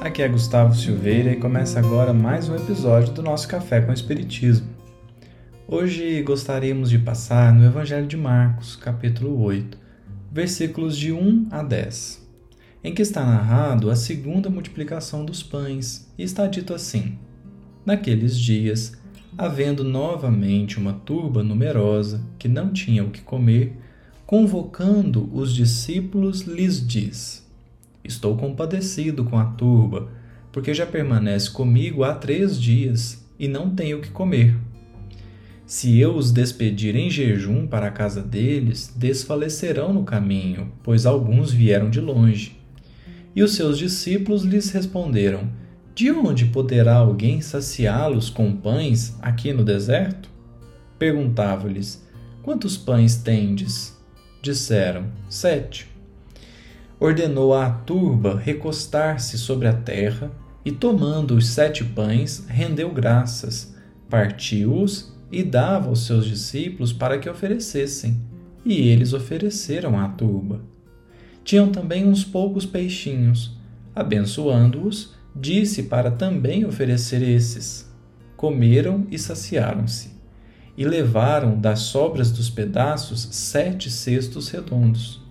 aqui é Gustavo Silveira e começa agora mais um episódio do nosso Café com Espiritismo. Hoje gostaríamos de passar no Evangelho de Marcos, capítulo 8, versículos de 1 a 10, em que está narrado a segunda multiplicação dos pães e está dito assim: Naqueles dias, havendo novamente uma turba numerosa que não tinha o que comer, convocando os discípulos, lhes diz: Estou compadecido com a turba, porque já permanece comigo há três dias e não tenho o que comer. Se eu os despedir em jejum para a casa deles, desfalecerão no caminho, pois alguns vieram de longe. E os seus discípulos lhes responderam: De onde poderá alguém saciá-los com pães aqui no deserto? Perguntava-lhes: Quantos pães tendes? Disseram: Sete ordenou à turba recostar-se sobre a terra e, tomando os sete pães, rendeu graças, partiu-os e dava aos seus discípulos para que oferecessem. E eles ofereceram à turba. Tinham também uns poucos peixinhos. Abençoando-os, disse para também oferecer esses. Comeram e saciaram-se. E levaram das sobras dos pedaços sete cestos redondos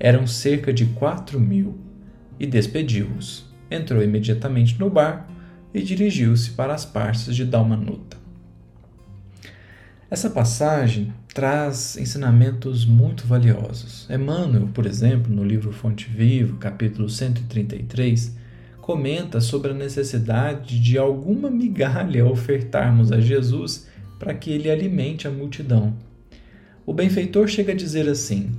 eram cerca de quatro mil, e despediu-os. Entrou imediatamente no barco e dirigiu-se para as partes de Dalmanuta. Essa passagem traz ensinamentos muito valiosos. Emmanuel, por exemplo, no livro Fonte Viva, capítulo 133, comenta sobre a necessidade de alguma migalha ofertarmos a Jesus para que ele alimente a multidão. O benfeitor chega a dizer assim: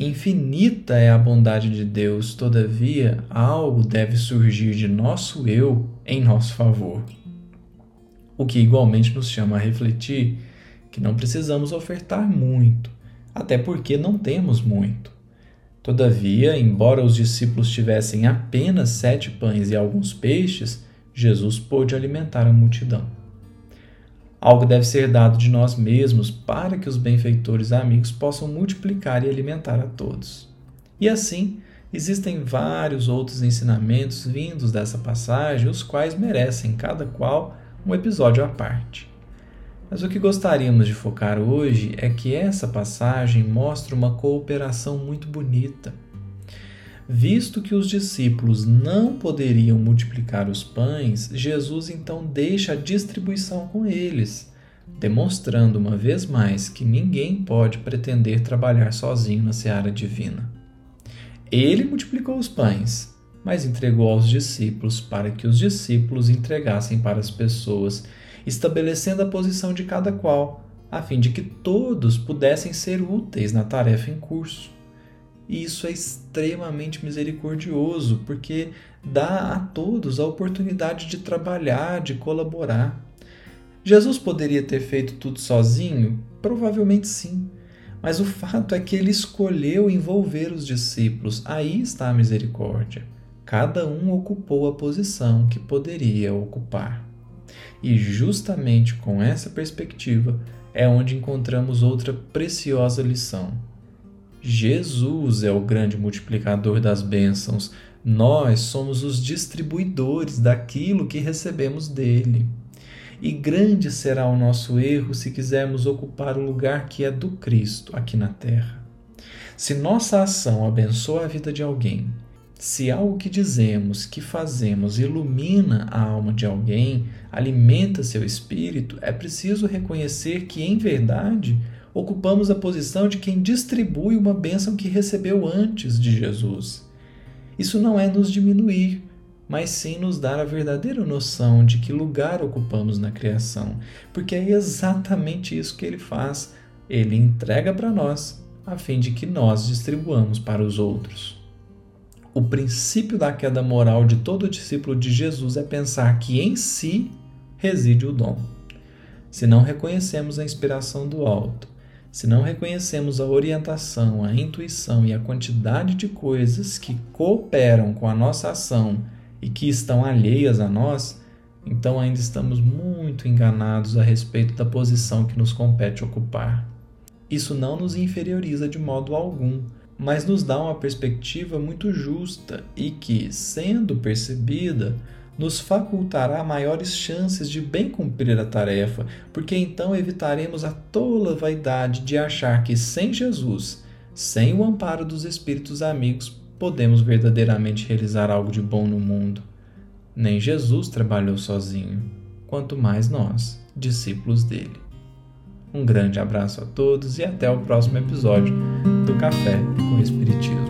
Infinita é a bondade de Deus, todavia, algo deve surgir de nosso eu em nosso favor. O que igualmente nos chama a refletir que não precisamos ofertar muito, até porque não temos muito. Todavia, embora os discípulos tivessem apenas sete pães e alguns peixes, Jesus pôde alimentar a multidão. Algo deve ser dado de nós mesmos para que os benfeitores amigos possam multiplicar e alimentar a todos. E assim, existem vários outros ensinamentos vindos dessa passagem, os quais merecem cada qual um episódio à parte. Mas o que gostaríamos de focar hoje é que essa passagem mostra uma cooperação muito bonita Visto que os discípulos não poderiam multiplicar os pães, Jesus então deixa a distribuição com eles, demonstrando uma vez mais que ninguém pode pretender trabalhar sozinho na seara divina. Ele multiplicou os pães, mas entregou aos discípulos para que os discípulos entregassem para as pessoas, estabelecendo a posição de cada qual, a fim de que todos pudessem ser úteis na tarefa em curso. E isso é extremamente misericordioso, porque dá a todos a oportunidade de trabalhar, de colaborar. Jesus poderia ter feito tudo sozinho? Provavelmente sim. Mas o fato é que ele escolheu envolver os discípulos. Aí está a misericórdia. Cada um ocupou a posição que poderia ocupar. E justamente com essa perspectiva é onde encontramos outra preciosa lição Jesus é o grande multiplicador das bênçãos. Nós somos os distribuidores daquilo que recebemos dele. E grande será o nosso erro se quisermos ocupar o lugar que é do Cristo aqui na terra. Se nossa ação abençoa a vida de alguém, se algo que dizemos, que fazemos ilumina a alma de alguém, alimenta seu espírito, é preciso reconhecer que, em verdade, ocupamos a posição de quem distribui uma bênção que recebeu antes de Jesus. Isso não é nos diminuir, mas sim nos dar a verdadeira noção de que lugar ocupamos na criação, porque é exatamente isso que ele faz. Ele entrega para nós, a fim de que nós distribuamos para os outros. O princípio da queda moral de todo discípulo de Jesus é pensar que em si reside o dom. Se não reconhecemos a inspiração do alto, se não reconhecemos a orientação, a intuição e a quantidade de coisas que cooperam com a nossa ação e que estão alheias a nós, então ainda estamos muito enganados a respeito da posição que nos compete ocupar. Isso não nos inferioriza de modo algum, mas nos dá uma perspectiva muito justa e que, sendo percebida, nos facultará maiores chances de bem cumprir a tarefa, porque então evitaremos a tola vaidade de achar que sem Jesus, sem o amparo dos espíritos amigos, podemos verdadeiramente realizar algo de bom no mundo. Nem Jesus trabalhou sozinho, quanto mais nós, discípulos dele. Um grande abraço a todos e até o próximo episódio do Café com Espiritismo.